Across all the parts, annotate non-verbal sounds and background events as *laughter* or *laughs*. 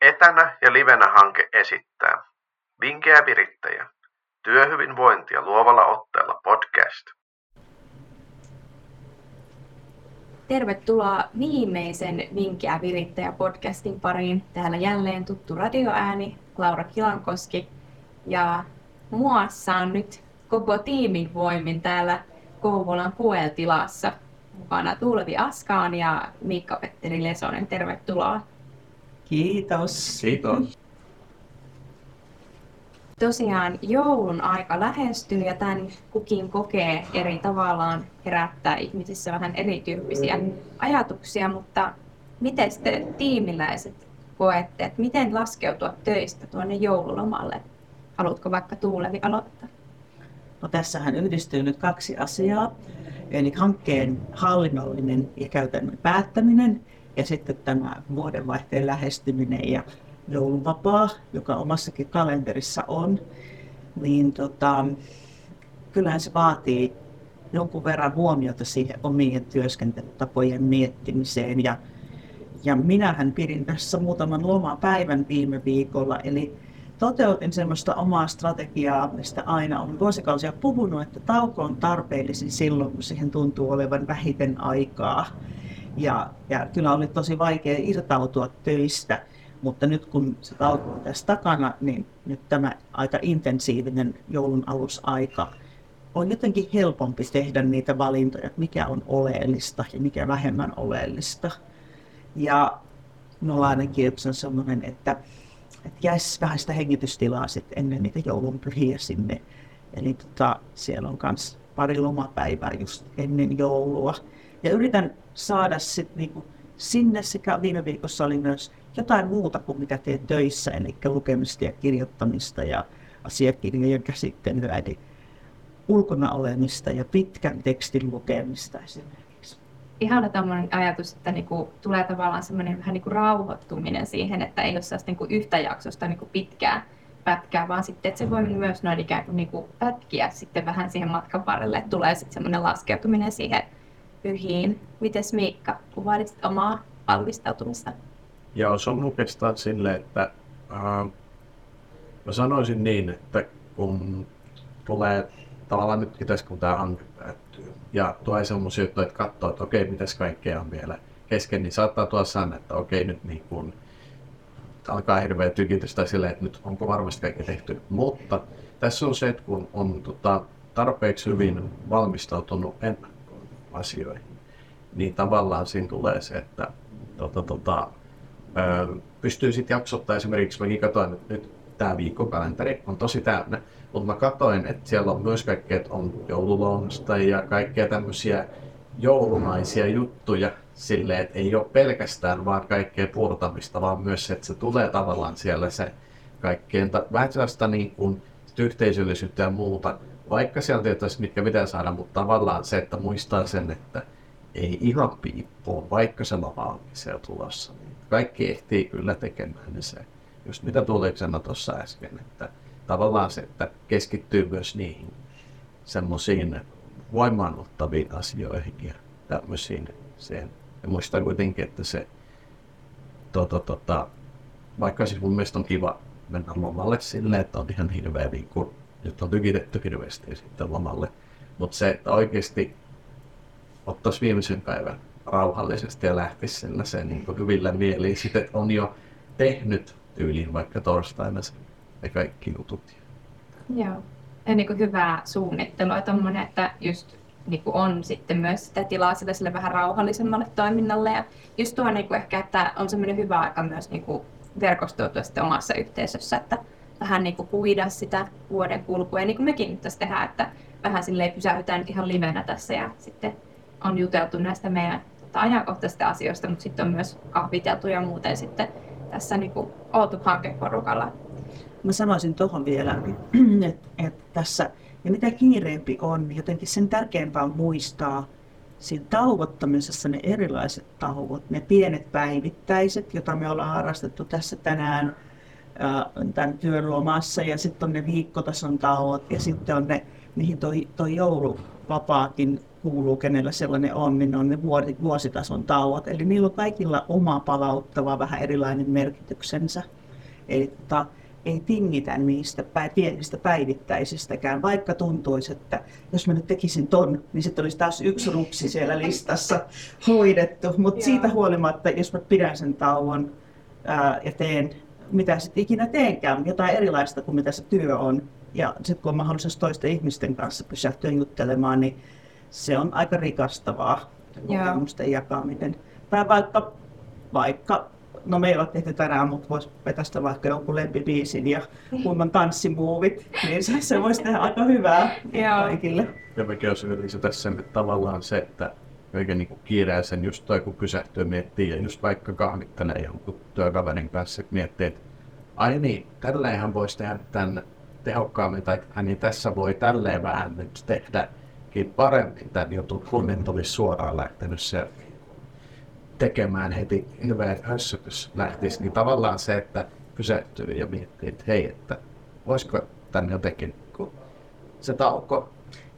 Etänä ja livenä hanke esittää Vinkkejä virittäjä. Työhyvinvointia luovalla otteella podcast. Tervetuloa viimeisen Vinkkiä virittäjä podcastin pariin. Täällä jälleen tuttu radioääni Laura Kilankoski ja muassa on nyt koko tiimin voimin täällä Kouvolan QL-tilassa mukana Tuulevi Askaan ja Miikka-Petteri Lesonen. Tervetuloa. Kiitos. Kiitos. Tosiaan joulun aika lähestyy ja tämän kukin kokee eri tavallaan herättää ihmisissä vähän erityyppisiä ajatuksia, mutta miten te tiimiläiset koette, että miten laskeutua töistä tuonne joululomalle? Haluatko vaikka Tuulevi aloittaa? No, tässähän yhdistyy nyt kaksi asiaa, eli hankkeen hallinnollinen ja käytännön päättäminen ja sitten tämä vuodenvaihteen lähestyminen ja jouluvapaa, joka omassakin kalenterissa on, niin tota, kyllähän se vaatii jonkun verran huomiota siihen omien työskentelytapojen miettimiseen. Ja, ja minähän pidin tässä muutaman lomapäivän viime viikolla, eli toteutin semmoista omaa strategiaa, mistä aina on vuosikausia puhunut, että tauko on tarpeellisin silloin, kun siihen tuntuu olevan vähiten aikaa. Ja, ja kyllä oli tosi vaikea irtautua töistä, mutta nyt kun se tauko on tässä takana, niin nyt tämä aika intensiivinen joulun alusaika on jotenkin helpompi tehdä niitä valintoja, mikä on oleellista ja mikä vähemmän oleellista. Ja minulla ainakin sellainen, että että jäisi vähän sitä hengitystilaa sitten ennen niitä joulun pyhiä sinne. Eli tota, siellä on myös pari lomapäivää just ennen joulua. Ja yritän saada sit niinku sinne sekä viime viikossa oli myös jotain muuta kuin mitä teen töissä, eli lukemista ja kirjoittamista ja asiakirjojen käsittelyä, eli ulkona olemista ja pitkän tekstin lukemista esimerkiksi ihana tämmöinen ajatus, että niinku tulee tavallaan semmoinen vähän niinku rauhoittuminen siihen, että ei ole sellaista niinku yhtä jaksosta niinku pitkää pätkää, vaan sitten, että se voi myös noin ikään kuin niinku pätkiä sitten vähän siihen matkan varrelle, että tulee sitten semmoinen laskeutuminen siihen pyhiin. Mites Miikka, kuvailisit omaa valmistautumista? Joo, se on oikeastaan silleen, että äh, mä sanoisin niin, että kun tulee tavallaan nyt tässä kun tämä hanke päättyy ja tulee semmoisia juttuja, että katsoo, että okei, mitäs kaikkea on vielä kesken, niin saattaa tulla sanoa, että okei, nyt niin kun alkaa hirveä tykitys tai silleen, että nyt onko varmasti kaikki tehty. Mutta tässä on se, että kun on tota, tarpeeksi hyvin valmistautunut ennakkoon asioihin, niin tavallaan siinä tulee se, että tota, tota, pystyy sitten jaksottaa esimerkiksi, mäkin katsoin, että nyt tämä viikkokalenteri on tosi täynnä, mutta mä katsoin, että siellä on myös kaikkea, että on joululonsta ja kaikkea tämmöisiä joulumaisia juttuja silleen, että ei ole pelkästään vaan kaikkea purtamista, vaan myös se, että se tulee tavallaan siellä se kaikkeen, vähän sellaista niin kuin yhteisöllisyyttä ja muuta, vaikka sieltä tietysti mitkä pitää saada, mutta tavallaan se, että muistaa sen, että ei ihan piippuun, vaikka se loma on tulossa. Niin kaikki ehtii kyllä tekemään niin just mitä Tuuliksena tuossa äsken, että tavallaan se, että keskittyy myös niihin semmoisiin voimaannuttaviin asioihin ja tämmöisiin. Sen. Ja muistan kuitenkin, että se, tota, tota, vaikka siis mun mielestä on kiva mennä lomalle silleen, että on ihan hirveä viikko, nyt on tykitetty hirveästi sitten lomalle. Mutta se, että oikeasti ottaisi viimeisen päivän rauhallisesti ja lähtisi sellaiseen niin hyvillä mieliin, sitten, että on jo tehnyt tyyliin vaikka torstaina sen ne kaikki jutut. Joo. Ja niin kuin hyvää suunnittelua, tommonen, että just niin kuin on sitten myös sitä tilaa sille, sille vähän rauhallisemmalle toiminnalle. Ja just tuo niin kuin ehkä, että on semmoinen hyvä aika myös niin kuin verkostoutua sitten omassa yhteisössä, että vähän niin kuin puida sitä vuoden kulkua. Ja niin kuin mekin nyt tässä tehdään, että vähän silleen pysäytään ihan livenä tässä ja sitten on juteltu näistä meidän tota, ajankohtaisista asioista, mutta sitten on myös kahviteltu ja muuten sitten tässä niin kuin oltu hankeporukalla Mä sanoisin tuohon vielä, *clears throat* että, että tässä, ja mitä kiireempi on, niin jotenkin sen tärkeämpää on muistaa siinä tauottamisessa ne erilaiset tauot, ne pienet päivittäiset, joita me ollaan harrastettu tässä tänään tämän työn lomassa, ja sitten on ne viikkotason tauot, ja sitten on ne mihin toi, toi jouluvapaakin kuuluu, kenellä sellainen on, niin ne on ne vuositason tauot. Eli niillä on kaikilla oma palauttava vähän erilainen merkityksensä. Eli tota, ei tingitä niistä pienistä päivittäisistäkään, vaikka tuntuisi, että jos mä nyt tekisin ton, niin sitten olisi taas yksi rupsi siellä listassa hoidettu. Mutta siitä huolimatta, jos mä pidän sen tauon ää, ja teen mitä sitten ikinä teenkään, jotain erilaista kuin mitä se työ on, ja sitten kun on mahdollisuus toisten ihmisten kanssa pysähtyä juttelemaan, niin se on aika rikastavaa kokemusten jakaminen. Tai vaikka, vaikka no me ei ole tehty tänään, mutta voisi vetästä vaikka jonkun lempibiisin ja kunnon tanssimuuvit, niin se, se voisi tehdä aika hyvää kaikille. Ja mekin olisi lisätä sen, että tavallaan se, että oikein niin kiireisen just toi, kun pysähtyy miettii, ja just vaikka kahvittaneen jonkun työkaverin kanssa miettii, että ai niin, tälleenhän voisi tehdä tämän tehokkaammin, tai niin tässä voi tälleen vähän nyt tehdäkin paremmin tämän jutun, kun nyt olisi suoraan lähtenyt se tekemään heti hirveä hössytys lähtisi, niin tavallaan se, että pysähtyy ja miettii, että hei, että voisiko tänne jotenkin se tauko.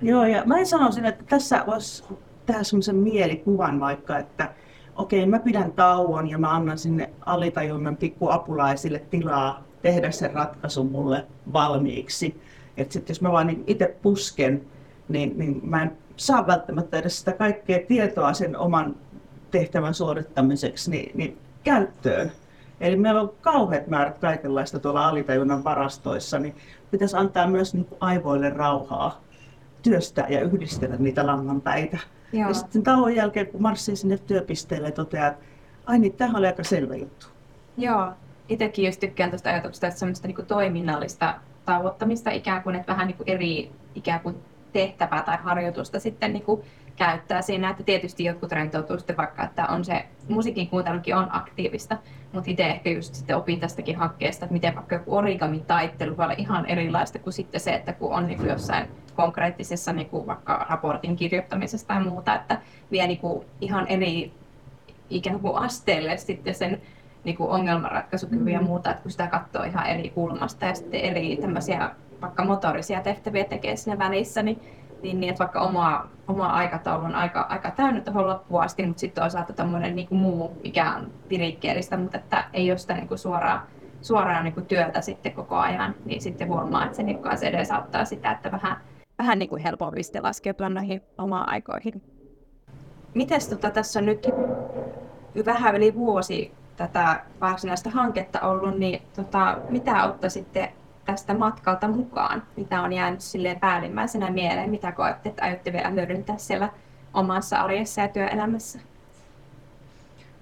Joo, ja mä sanoisin, että tässä voisi tehdä semmoisen mielikuvan vaikka, että okei, mä pidän tauon ja mä annan sinne alitajunnan pikkuapulaisille tilaa tehdä sen ratkaisun mulle valmiiksi. Että sitten jos mä vaan niin itse pusken, niin, niin mä en saa välttämättä edes sitä kaikkea tietoa sen oman tehtävän suorittamiseksi niin, niin käyttöön. Eli meillä on kauheat määrät kaikenlaista tuolla alitajunnan varastoissa, niin pitäisi antaa myös niin kuin aivoille rauhaa työstää ja yhdistellä niitä langanpäitä. Joo. Ja sitten tauon jälkeen, kun marssii sinne työpisteelle, toteaa, että ai niin, tämä oli aika selvä juttu. Joo, itsekin just tykkään tuosta ajatuksesta, että semmoista niin toiminnallista tauottamista ikään kuin, että vähän niin kuin eri ikään kuin tehtävää tai harjoitusta sitten niin kuin käyttää siinä, että tietysti jotkut rentoutuu sitten vaikka, että on se musiikin kuuntelukin on aktiivista, mutta itse ehkä just sitten opin tästäkin hankkeesta, että miten vaikka joku origami taittelu voi olla ihan erilaista kuin sitten se, että kun on niin kuin jossain konkreettisessa niin kuin vaikka raportin kirjoittamisessa tai muuta, että vie niin kuin ihan eri ikään kuin asteelle sitten sen niin kuin ongelmanratkaisukyvyn ja muuta, että kun sitä katsoo ihan eri kulmasta ja sitten eri tämmöisiä vaikka motorisia tehtäviä tekee siinä välissä, niin niin, niin että vaikka oma, oma aikataulu on aika, aika täynnä tuohon loppuun asti, mutta sitten toisaalta tämmöinen niin kuin muu, mikä on virikkeellistä, mutta että ei ole sitä niin kuin suoraa, suoraa niin kuin työtä sitten koko ajan, niin sitten huomaa, että se, niin kuin, edesauttaa sitä, että vähän, vähän niin kuin helpompi sitten laskeutua noihin omaan aikoihin. Mites tota, tässä on nyt vähän yli vuosi tätä varsinaista hanketta ollut, niin tota, mitä ottaisitte tästä matkalta mukaan? Mitä on jäänyt silleen päällimmäisenä mieleen? Mitä koette, että aiotte vielä hyödyntää siellä omassa arjessa ja työelämässä?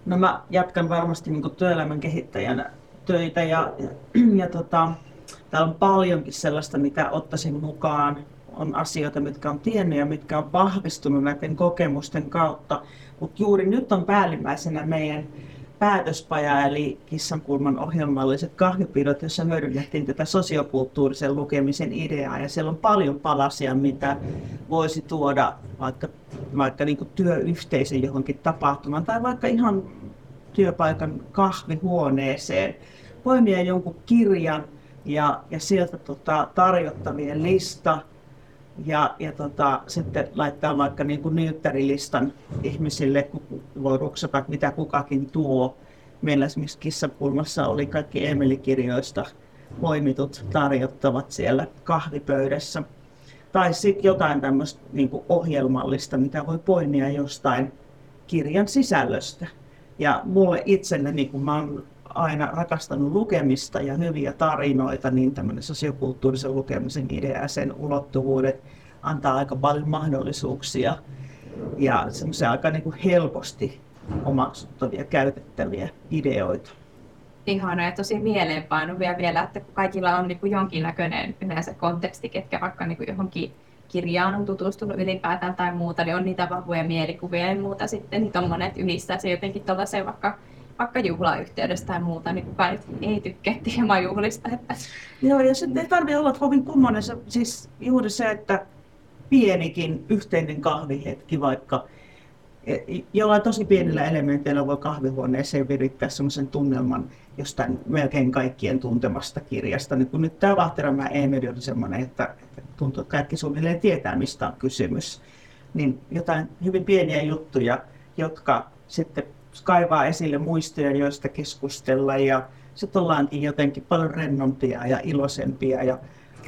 No mä jatkan varmasti niin työelämän kehittäjänä töitä ja, ja tota, täällä on paljonkin sellaista, mitä ottaisin mukaan. On asioita, mitkä on tiennyt ja mitkä on vahvistunut näiden kokemusten kautta. Mutta juuri nyt on päällimmäisenä meidän päätöspaja eli Kissankulman ohjelmalliset kahvipidot, jossa hyödynnettiin tätä sosiokulttuurisen lukemisen ideaa. Ja siellä on paljon palasia, mitä voisi tuoda vaikka, vaikka niin työyhteisön johonkin tapahtumaan tai vaikka ihan työpaikan kahvihuoneeseen. Poimia jonkun kirjan ja, ja sieltä tota, tarjottavien lista – ja, ja tota, sitten laittaa vaikka niin kuin nyyttärilistan ihmisille, kun voi ruksata, mitä kukakin tuo. Meillä esimerkiksi Kissapulmassa oli kaikki Emeli-kirjoista poimitut tarjottavat siellä kahvipöydässä. Tai sitten jotain tämmöistä niin ohjelmallista, mitä voi poimia jostain kirjan sisällöstä. Ja mulle itselleni, kun mä oon aina rakastanut lukemista ja hyviä tarinoita, niin tämmöinen sosiokulttuurisen lukemisen idea ja sen ulottuvuudet antaa aika paljon mahdollisuuksia ja semmoisia aika niin kuin helposti omaksuttavia, käytettäviä ideoita. Ihana ja tosi mieleenpainuvia vielä, että kaikilla on niin kuin jonkinnäköinen yleensä konteksti, ketkä vaikka niin kuin johonkin kirjaan on tutustunut ylipäätään tai muuta, niin on niitä vahvoja mielikuvia ja muuta sitten, niin tommonen, että se jotenkin tuollaiseen vaikka vaikka juhlayhteydessä tai muuta, niin kukaan nyt ei tykkää teemajuhlista. Että... Joo, ja sitten ei tarvitse olla kovin kummonen. Siis juuri se, että pienikin yhteinen kahvihetki vaikka E- jollain tosi pienillä elementeillä voi kahvihuoneeseen virittää sellaisen tunnelman jostain melkein kaikkien tuntemasta kirjasta. Niin kun nyt tämä Lahteramäen Eemeli on semmoinen, että tuntuu, että kaikki suunnilleen tietää, mistä on kysymys. Niin jotain hyvin pieniä juttuja, jotka sitten kaivaa esille muistoja, joista keskustella ja sitten ollaankin jotenkin paljon rennompia ja iloisempia ja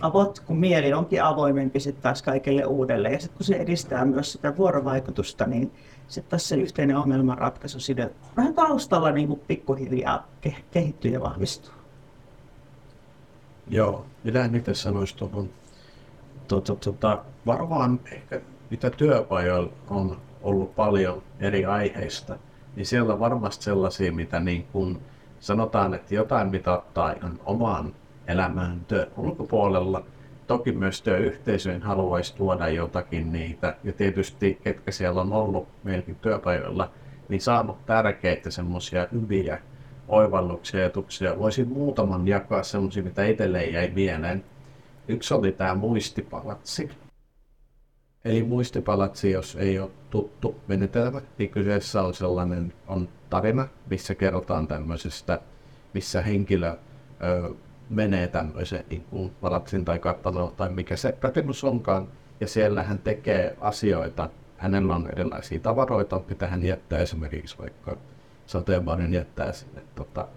avot, kun mieli onkin avoimempi sitten taas kaikille uudelle. Ja sitten kun se edistää myös sitä vuorovaikutusta, niin sitten tässä yhteinen ongelmanratkaisu sinne vähän taustalla niin kuin pikkuhiljaa kehittyy ja vahvistuu. Joo, mitä nyt sanoisi tuohon? Tuota, tuota, varmaan ehkä mitä työpajoilla on ollut paljon eri aiheista, niin siellä on varmasti sellaisia, mitä niin kuin sanotaan, että jotain mitä ottaa ihan omaan elämään työn ulkopuolella. Toki myös työyhteisöjen haluaisi tuoda jotakin niitä. Ja tietysti, ketkä siellä on ollut meilläkin työpajoilla, niin saanut tärkeitä semmoisia hyviä oivalluksia ja ajatuksia. Voisin muutaman jakaa semmoisia, mitä itselleen jäi mieleen. Yksi oli tämä muistipalatsi. Eli muistipalatsi, jos ei ole tuttu menetelmä, niin kyseessä on sellainen on tarina, missä kerrotaan tämmöisestä, missä henkilö ö, menee tämmöiseen niin palatsin tai kartanoon tai mikä se rakennus onkaan, ja siellä hän tekee asioita. Hänellä on erilaisia tavaroita, mitä hän jättää esimerkiksi vaikka sateenvarjon jättää sinne tota,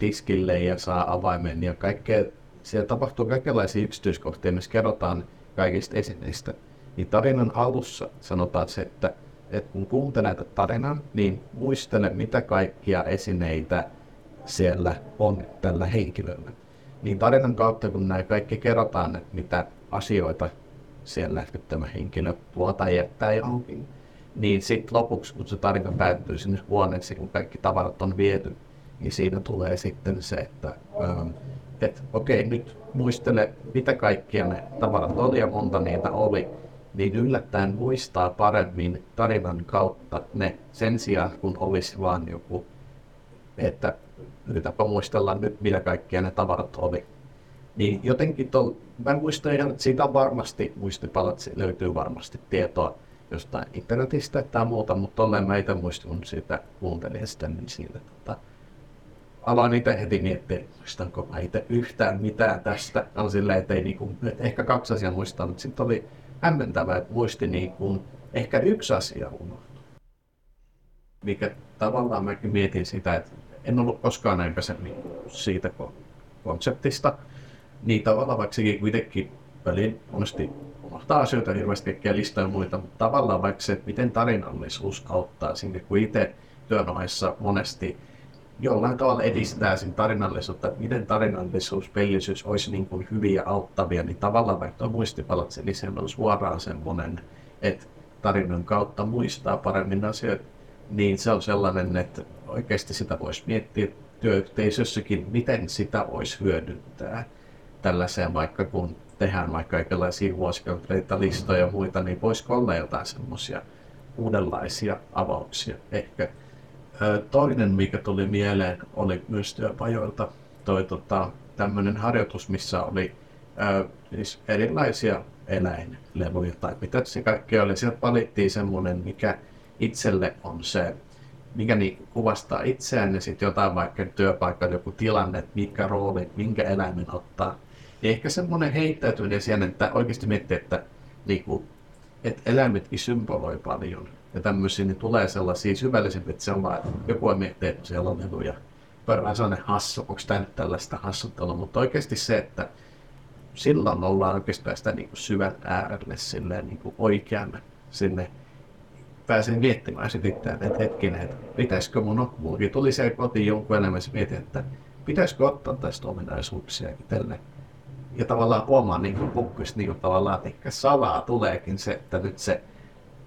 diskille ja saa avaimen ja kaikkea. Siellä tapahtuu kaikenlaisia yksityiskohtia, missä kerrotaan kaikista esineistä. Niin tarinan alussa sanotaan se, että, että kun kuuntelet tarinan, niin muistele mitä kaikkia esineitä siellä on tällä henkilöllä. Niin tarinan kautta, kun näin kaikki kerrotaan, että mitä asioita siellä tämä henkilö tuo tai jättää johonkin, niin sitten lopuksi, kun se tarina päättyy sinne huoneeseen, kun kaikki tavarat on viety, niin siinä tulee sitten se, että ähm, et, okei, nyt muistele, mitä kaikkia ne tavarat oli ja monta niitä oli, niin yllättäen muistaa paremmin tarinan kautta ne sen sijaan, kun olisi vain joku, että yritäpä muistella nyt, mitä kaikkia ne tavarat oli. Niin jotenkin tol, mä muistan ihan, että siitä varmasti muistipalat, löytyy varmasti tietoa jostain internetistä tai muuta, mutta tolleen mä itse muistun siitä kuuntelin sitä, niin siitä tota, aloin itse heti miettiä, muistanko mä itse yhtään mitään tästä. On silleen, että ei niinku, ehkä kaksi asiaa muistaa, mutta sitten oli hämmentävää, että muisti niinku, ehkä yksi asia unohtui. Mikä tavallaan mäkin mietin sitä, että en ollut koskaan niin siitä konseptista. Niin tavallaan vaikka sekin kuitenkin väliin monesti unohtaa asioita hirveästi kaikkia listoja ja muita, mutta tavallaan vaikka se, että miten tarinallisuus auttaa sinne, kun itse työnomaissa monesti jollain tavalla edistää sen tarinallisuutta, että miten tarinallisuus, pellisyys olisi niin kuin hyviä auttavia, niin tavallaan vaikka tuo muistipalat, niin se on suoraan semmoinen, että tarinan kautta muistaa paremmin asioita, niin se on sellainen, että oikeasti sitä voisi miettiä työyhteisössäkin, miten sitä voisi hyödyntää tällaiseen, vaikka kun tehdään vaikka kaikenlaisia vuosikaupleita, listoja ja muita, niin voisiko olla jotain semmoisia uudenlaisia avauksia ehkä. Toinen, mikä tuli mieleen, oli myös työpajoilta toi tota, tämmöinen harjoitus, missä oli ö, siis erilaisia eläinleluja tai mitä se kaikki oli. Sieltä valittiin semmoinen, mikä itselle on se mikä niin kuvastaa itseään ja sitten jotain vaikka työpaikan joku tilanne, että mikä rooli, minkä eläimen ottaa. Ja ehkä semmoinen heittäytyminen siihen, että oikeasti miettii, että, niin kuin, että eläimetkin symboloi paljon. Ja tämmöisiä niin tulee sellaisia syvällisempiä, että se on joku on miettiä, että siellä on eluja. Vähän sellainen hassu, onko tämä nyt tällaista hassuttelua, mutta oikeasti se, että silloin ollaan oikeastaan sitä niin syvän äärelle silleen niin kuin oikeamme sinne pääsin miettimään sitten itseään, että hetkinen, että pitäisikö mun, mullakin tuli se kotiin jonkun elämässä mietin, että pitäisikö ottaa tästä ominaisuuksia itselle. Ja tavallaan huomaan niin kuin pukkista, niin kuin tavallaan, ehkä salaa tuleekin se, että nyt se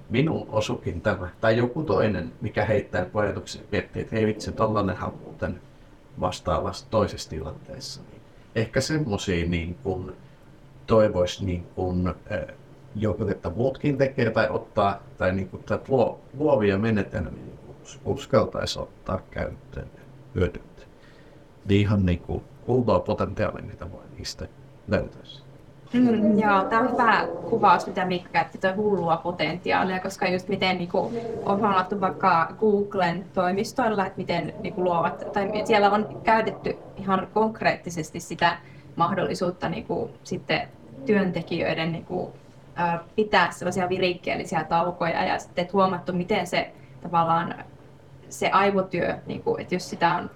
minun osukin tämä, tai joku toinen, mikä heittää ajatuksen, miettii, että hei vitsi, tollanen muuten vastaavassa toisessa tilanteessa. Niin ehkä semmoisia niin kuin toivoisi niin kuin, joku, että muutkin tekee tai ottaa, tai niin kuin, luo, luovia menetelmiä uskaltaisi ottaa käyttöön hyödyntää. Niin ihan niin kuin kultaa potentiaali, mitä voi niistä löytäisi. Mm, joo, tämä on hyvä kuvaus, mitä Mikko käytti, tuo hullua potentiaalia, koska just miten niin kuin, on huomattu vaikka Googlen toimistoilla, että miten niin kuin, luovat, tai siellä on käytetty ihan konkreettisesti sitä mahdollisuutta niin kuin, sitten työntekijöiden niin kuin, pitää sellaisia virikkeellisiä taukoja ja sitten huomattu, miten se tavallaan se aivotyö, niin kuin, että jos sitä on,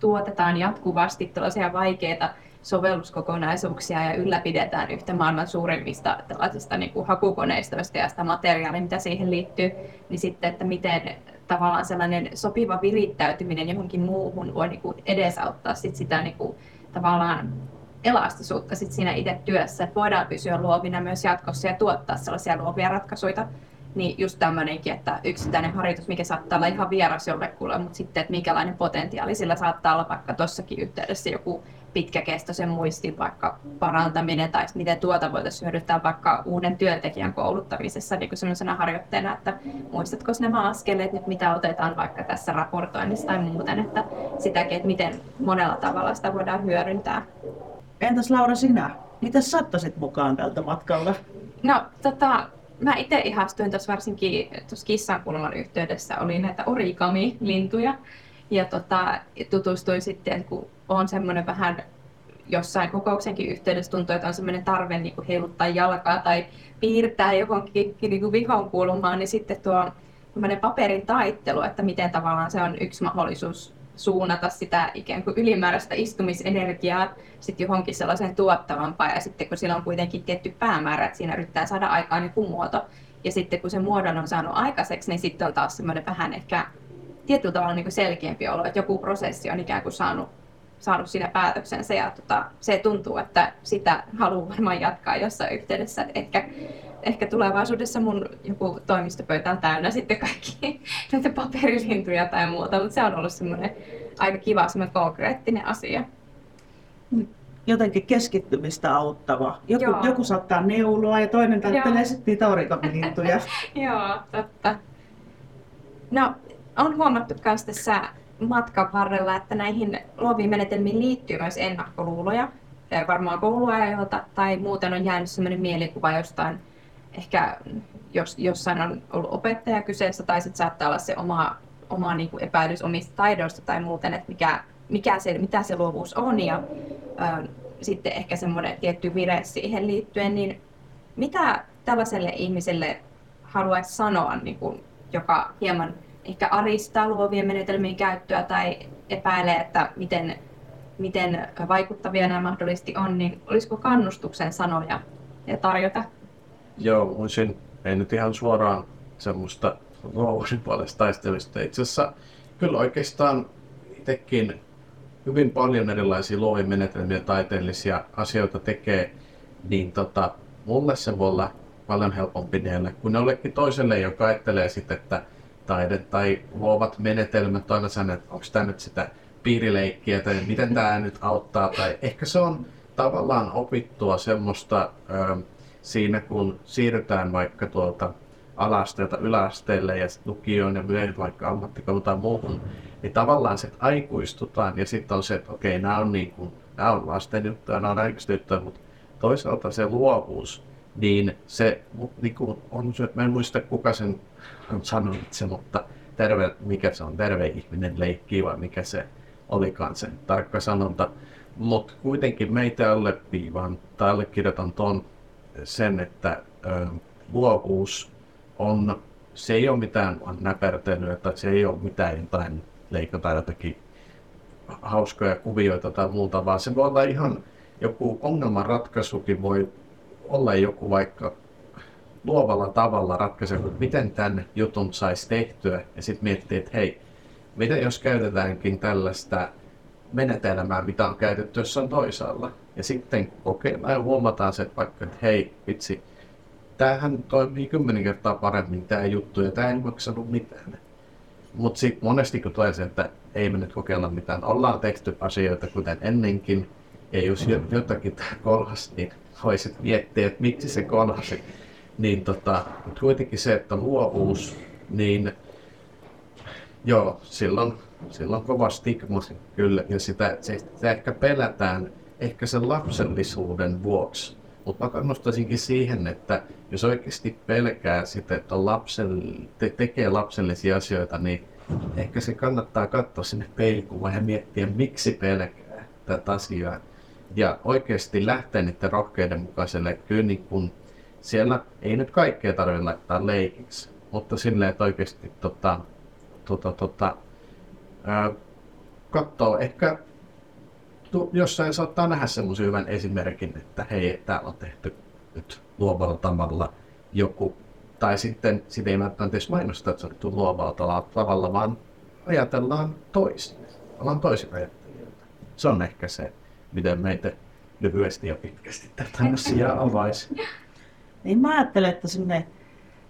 tuotetaan jatkuvasti tällaisia vaikeita sovelluskokonaisuuksia ja ylläpidetään yhtä maailman suurimmista tällaisista niin kuin hakukoneistoista ja sitä materiaalia, mitä siihen liittyy, niin sitten, että miten tavallaan sellainen sopiva virittäytyminen johonkin muuhun voi niin kuin edesauttaa sit sitä niin kuin, tavallaan elastisuutta sit siinä itse työssä, että voidaan pysyä luovina myös jatkossa ja tuottaa sellaisia luovia ratkaisuja. Niin just tämmöinenkin, että yksittäinen harjoitus, mikä saattaa olla ihan vieras jollekulle, mutta sitten, että minkälainen potentiaali sillä saattaa olla vaikka tuossakin yhteydessä joku pitkäkestoisen muistin vaikka parantaminen tai miten tuota voitaisiin hyödyntää vaikka uuden työntekijän kouluttamisessa niin sellaisena harjoitteena, että muistatko nämä askeleet nyt, mitä otetaan vaikka tässä raportoinnissa tai muuten, että sitäkin, että miten monella tavalla sitä voidaan hyödyntää. Entäs Laura sinä? Mitä saattaisit mukaan tältä matkalla? No, tota, mä itse ihastuin tuossa varsinkin tuossa kissankulman yhteydessä, oli näitä origami-lintuja. Ja tota, tutustuin sitten, kun on semmoinen vähän jossain kokouksenkin yhteydessä tuntuu, että on semmoinen tarve niin kuin heiluttaa jalkaa tai piirtää johonkin niin kuin vihon kulmaan, niin sitten tuo paperin taittelu, että miten tavallaan se on yksi mahdollisuus suunnata sitä ikään kuin ylimääräistä istumisenergiaa sitten johonkin sellaiseen tuottavampaan. Ja sitten kun sillä on kuitenkin tietty päämäärä, että siinä yrittää saada aikaan joku muoto ja sitten kun se muodon on saanut aikaiseksi, niin sitten on taas semmoinen vähän ehkä tietyllä tavalla niin kuin selkeämpi olo, että joku prosessi on ikään kuin saanut, saanut siinä päätöksensä ja tota, se tuntuu, että sitä haluaa varmaan jatkaa jossain yhteydessä. ehkä, ehkä tulevaisuudessa mun joku toimistopöytä on täynnä sitten kaikki *laughs* näitä paperilintuja tai muuta, mutta se on ollut semmoinen aika kiva, semmoinen konkreettinen asia. Jotenkin keskittymistä auttava. Joku, joku saattaa neuloa ja toinen täyttelee sitten niitä origamilintuja. *laughs* Joo, totta. No, on huomattu myös tässä matkan varrella, että näihin luoviin menetelmiin liittyy myös ennakkoluuloja. Varmaan kouluajoilta tai muuten on jäänyt sellainen mielikuva jostain, ehkä jos, jossain on ollut opettaja kyseessä tai sitten saattaa olla se oma, oma niin kuin epäilys omista taidoista tai muuten, että mikä, mikä se, mitä se luovuus on ja ö, sitten ehkä semmoinen tietty vire siihen liittyen, niin mitä tällaiselle ihmiselle haluaisi sanoa, niin kuin, joka hieman ehkä aristaa luovien menetelmien käyttöä tai epäilee, että miten, miten vaikuttavia nämä mahdollisesti on, niin olisiko kannustuksen sanoja ja tarjota? Joo, voisin, ei nyt ihan suoraan semmoista luovuuden puolesta taistelista. Itse asiassa kyllä oikeastaan itsekin hyvin paljon erilaisia luovia menetelmiä taiteellisia asioita tekee, niin tota, mulle se voi olla paljon helpompi niille kuin jollekin toiselle, joka ajattelee sitten, että taide tai luovat menetelmät sen, että onko tämä nyt sitä piirileikkiä tai miten tämä nyt auttaa. Tai ehkä se on tavallaan opittua semmoista ö, siinä, kun siirrytään vaikka tuolta alasteelta yläasteelle ja lukioon ja myöhemmin vaikka ammattikouluun tai muuhun, niin tavallaan se, että aikuistutaan ja sitten on se, että okei, nämä on, niin kuin, nämä on lasten juttuja, nämä on aikuisten juttuja, mutta toisaalta se luovuus, niin se niin kuin on mä en muista kuka sen sanonut se, mutta terve, mikä se on, terve ihminen leikkii vai mikä se olikaan se tarkka sanonta. Mutta kuitenkin meitä alleviivaan tai allekirjoitan ton sen, että ö, luovuus on, se ei ole mitään näpertelyä tai se ei ole mitään jotain leikata jotakin hauskoja kuvioita tai muuta, vaan se voi olla ihan joku ongelmanratkaisukin voi olla joku vaikka luovalla tavalla ratkaisee, miten tämän jutun saisi tehtyä ja sitten miettii, että hei, mitä jos käytetäänkin tällaista menetelmää, mitä on käytetty jossain toisaalla. Ja sitten kokeillaan ja huomataan se, että vaikka, että hei, vitsi, tämähän toimii kymmenen kertaa paremmin tämä juttu ja tämä ei maksanut mitään. Mutta sitten monesti kun tulee se, että ei me nyt kokeilla mitään, ollaan tehty asioita kuten ennenkin, ja jos jotakin kolhas, niin voisit miettiä, että miksi se kolhasi niin tota, mutta kuitenkin se, että luovuus, niin joo, silloin, silloin kova stigma kyllä, ja sitä, sitä ehkä pelätään ehkä sen lapsellisuuden vuoksi. Mutta mä kannustaisinkin siihen, että jos oikeasti pelkää sitä, että on lapselle, te, tekee lapsellisia asioita, niin ehkä se kannattaa katsoa sinne peilikuvaan ja miettiä, miksi pelkää tätä asiaa. Ja oikeasti lähteä niiden rohkeiden mukaiselle. Kyllä niin kun siellä ei nyt kaikkea tarvitse laittaa leikiksi, mutta silleen, että oikeasti tota, tota, tota, ää, katsoo ehkä tu, jossain saattaa nähdä semmoisen hyvän esimerkin, että hei, täällä on tehty nyt luovalla tavalla joku, tai sitten sitä ei välttämättä edes mainosta, että se on tehty luovalla tavalla, vaan ajatellaan toisin. Ollaan toisin ajattelijoita. Se on ehkä se, miten meitä lyhyesti ja pitkästi tätä asiaa avaisi. Niin mä ajattelen, että semmoinen,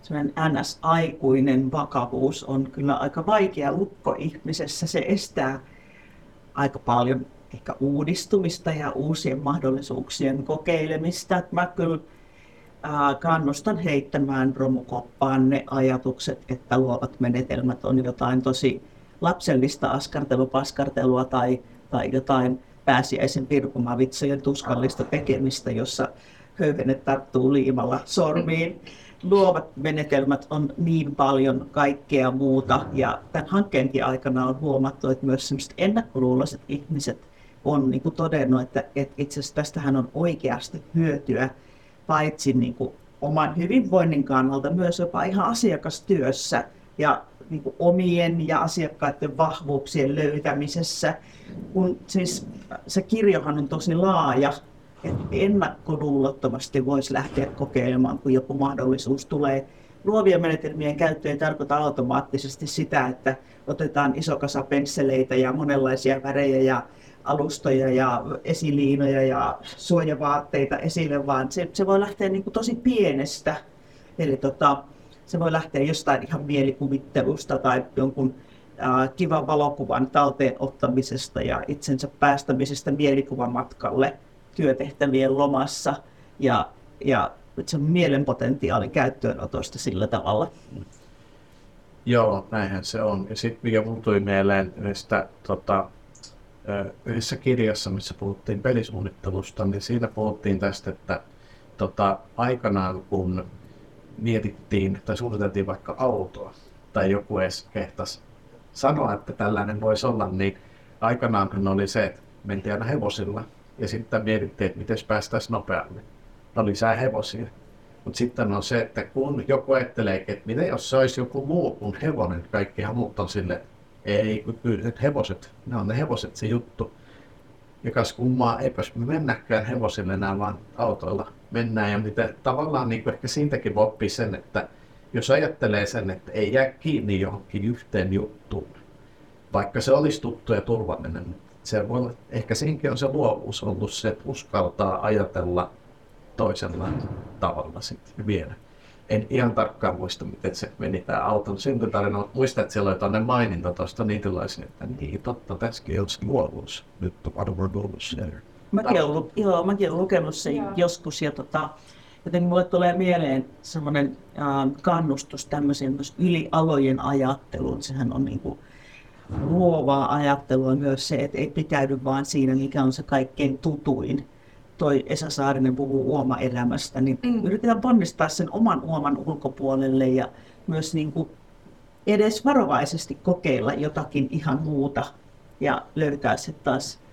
semmoinen NS-aikuinen vakavuus on kyllä aika vaikea lukko ihmisessä. Se estää aika paljon ehkä uudistumista ja uusien mahdollisuuksien kokeilemista. Mä kyllä kannustan heittämään romukoppaan ne ajatukset, että luovat menetelmät on jotain tosi lapsellista askartelupaskartelua tai, tai jotain pääsiäisen virkumavitsojen tuskallista tekemistä, jossa höyhenet tarttuu liimalla sormiin. Luovat menetelmät on niin paljon kaikkea muuta ja tämän hankkeenkin aikana on huomattu, että myös sellaiset ennakkoluuloiset ihmiset on niin kuin todennut, että, että itse asiassa tästähän on oikeasti hyötyä paitsi niin kuin oman hyvinvoinnin kannalta, myös jopa ihan asiakastyössä ja niin kuin omien ja asiakkaiden vahvuuksien löytämisessä. Kun siis se kirjohan on tosi laaja, että ennakkoluulottomasti voisi lähteä kokeilemaan, kun joku mahdollisuus tulee. Luovien menetelmien käyttö ei tarkoita automaattisesti sitä, että otetaan iso kasa pensseleitä ja monenlaisia värejä ja alustoja ja esiliinoja ja suojavaatteita esille, vaan se, se voi lähteä niin kuin tosi pienestä. Eli tota, se voi lähteä jostain ihan mielikuvittelusta tai jonkun äh, kivan valokuvan talteen ottamisesta ja itsensä päästämisestä mielikuvamatkalle työtehtävien lomassa ja, ja se mielenpotentiaalin käyttöönotosta sillä tavalla. Joo, näinhän se on. Ja sitten mikä mun tuli mieleen yhdestä tota, yhdessä kirjassa, missä puhuttiin pelisuunnittelusta, niin siinä puhuttiin tästä, että tota, aikanaan kun mietittiin tai suunniteltiin vaikka autoa tai joku edes kehtas sanoa, että tällainen voisi olla, niin aikanaan oli se, että mentiin aina hevosilla ja sitten mietittiin, että miten päästäisiin nopeammin. No lisää hevosia. Mutta sitten on se, että kun joku ajattelee, että mitä jos se olisi joku muu kuin hevonen, kaikkihan muut on sille, ei, kun hevoset, ne on ne hevoset se juttu. Ja kas kummaa, eipäs me mennäkään hevosille enää vaan autoilla mennään. Ja mitä tavallaan niin ehkä siitäkin voi oppia sen, että jos ajattelee sen, että ei jää kiinni johonkin yhteen juttuun, vaikka se olisi tuttu ja turvallinen, se voi, ehkä siinäkin on se luovuus ollut se, että uskaltaa ajatella toisella tavalla sitten vielä en ihan tarkkaan muista, miten se meni tämä auton syntytarina, mutta muistan, että siellä oli tuonne maininta tuosta niitilaisen, että niin totta, tässäkin on luovuus. Nyt on ollut siellä. Mäkin olen, joo, mäkin olen lukenut sen joo. joskus ja tota, joten mulle tulee mieleen semmoinen äh, kannustus tämmöiseen myös yli alojen ajatteluun. Sehän on niin kuin, luovaa ajattelua myös se, että ei pitäydy vaan siinä, mikä on se kaikkein tutuin, toi Esa Saarinen puhuu uoma-elämästä, niin mm. yritetään ponnistaa sen oman uoman ulkopuolelle ja myös niin kuin edes varovaisesti kokeilla jotakin ihan muuta ja löytää se taas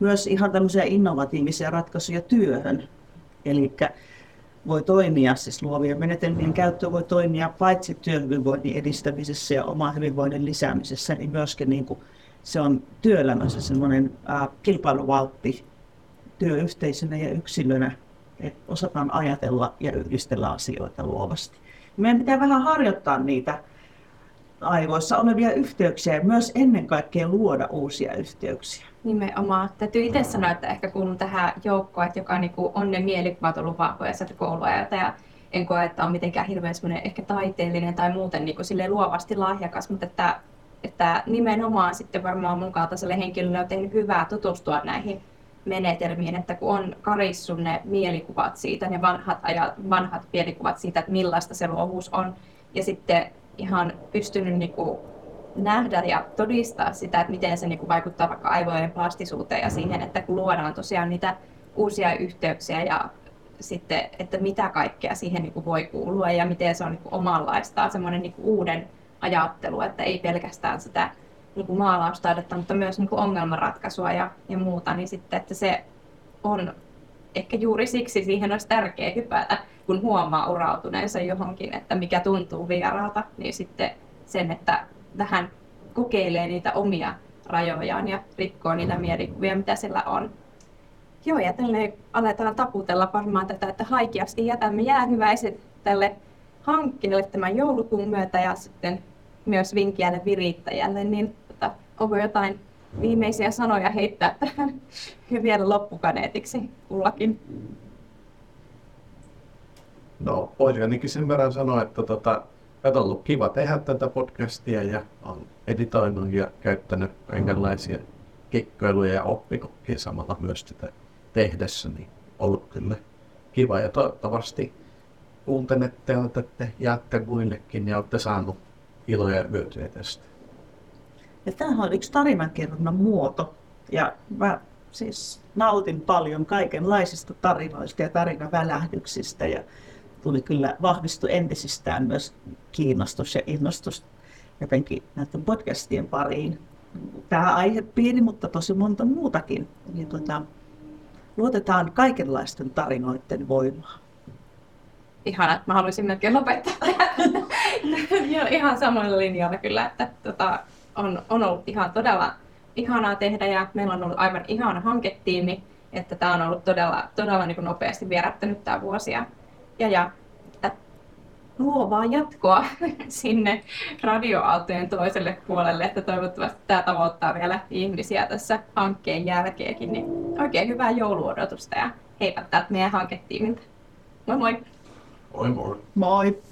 myös ihan tämmöisiä innovatiivisia ratkaisuja työhön. Eli voi toimia, siis luovien menetelmien käyttö voi toimia paitsi työhyvinvoinnin edistämisessä ja oman hyvinvoinnin lisäämisessä, niin myöskin niin kuin se on työelämässä semmoinen äh, kilpailuvaltti työyhteisönä ja yksilönä, että osataan ajatella ja yhdistellä asioita luovasti. Meidän pitää vähän harjoittaa niitä aivoissa olevia yhteyksiä ja myös ennen kaikkea luoda uusia yhteyksiä. Nimenomaan. Täytyy itse sanoa, että ehkä kuulun tähän joukkoon, että joka niinku on ne mielikuvat ollut vahvoja sieltä kouluajalta ja en koe, että on mitenkään hirveän ehkä taiteellinen tai muuten niinku sille luovasti lahjakas, mutta että, että nimenomaan sitten varmaan mun kaltaiselle henkilölle on tehnyt hyvää tutustua näihin menetelmiin, että kun on karissun ne mielikuvat siitä, ne vanhat, ajat, vanhat mielikuvat siitä, että millaista se luovuus on, ja sitten ihan pystynyt niin kuin nähdä ja todistaa sitä, että miten se niin kuin vaikuttaa vaikka aivojen plastisuuteen ja siihen, että kun luodaan tosiaan niitä uusia yhteyksiä ja sitten, että mitä kaikkea siihen niin kuin voi kuulua ja miten se on niin kuin omanlaistaan, semmoinen niin kuin uuden ajattelu, että ei pelkästään sitä niin kuin maalaustaidetta, mutta myös niin kuin ongelmanratkaisua ja, ja muuta, niin sitten, että se on ehkä juuri siksi siihen olisi tärkeää hypätä, kun huomaa urautuneensa johonkin, että mikä tuntuu vieraalta, niin sitten sen, että vähän kokeilee niitä omia rajojaan ja rikkoo niitä mielikuvia, mitä sillä on. Joo, ja tälle aletaan taputella varmaan tätä, että haikeasti jätämme jäähyväiset tälle hankkeelle tämän joulukuun myötä ja sitten myös vinkkiälle virittäjälle, niin tota, onko jotain viimeisiä sanoja heittää tähän *laughs* vielä loppukaneetiksi kullakin? No, voisin ainakin sen verran sanoa, että tota, ollut kiva tehdä tätä podcastia ja on editoinut ja käyttänyt kaikenlaisia kikkoiluja ja oppikokkia samalla myös sitä tehdessä, niin ollut kyllä kiva ja toivottavasti kuuntelette otatte, jaatte muillekin ja olette saanut iloja ja hyötyä tästä. Ja tämähän on yksi tarinankerronnan muoto. Ja mä siis nautin paljon kaikenlaisista tarinoista ja tarinavälähdyksistä. Ja tuli kyllä vahvistu entisistään myös kiinnostus ja innostus jotenkin näiden podcastien pariin. Tämä aihepiiri, mutta tosi monta muutakin. Niin tuota, luotetaan kaikenlaisten tarinoiden voimaa. Ihana, mä haluaisin melkein lopettaa *laughs* ihan samalla linjalla kyllä, että tota, on, on ollut ihan todella ihanaa tehdä ja meillä on ollut aivan ihana hanketiimi, että tämä on ollut todella, todella niin nopeasti vierättänyt tämä vuosi. Ja, ja, ja että luovaa jatkoa *laughs* sinne radioaaltojen toiselle puolelle, että toivottavasti tämä tavoittaa vielä ihmisiä tässä hankkeen jälkeenkin. Niin oikein hyvää jouluodotusta ja heipä täältä meidän hanketiimiltä. Moi moi! Moi moi! Moi!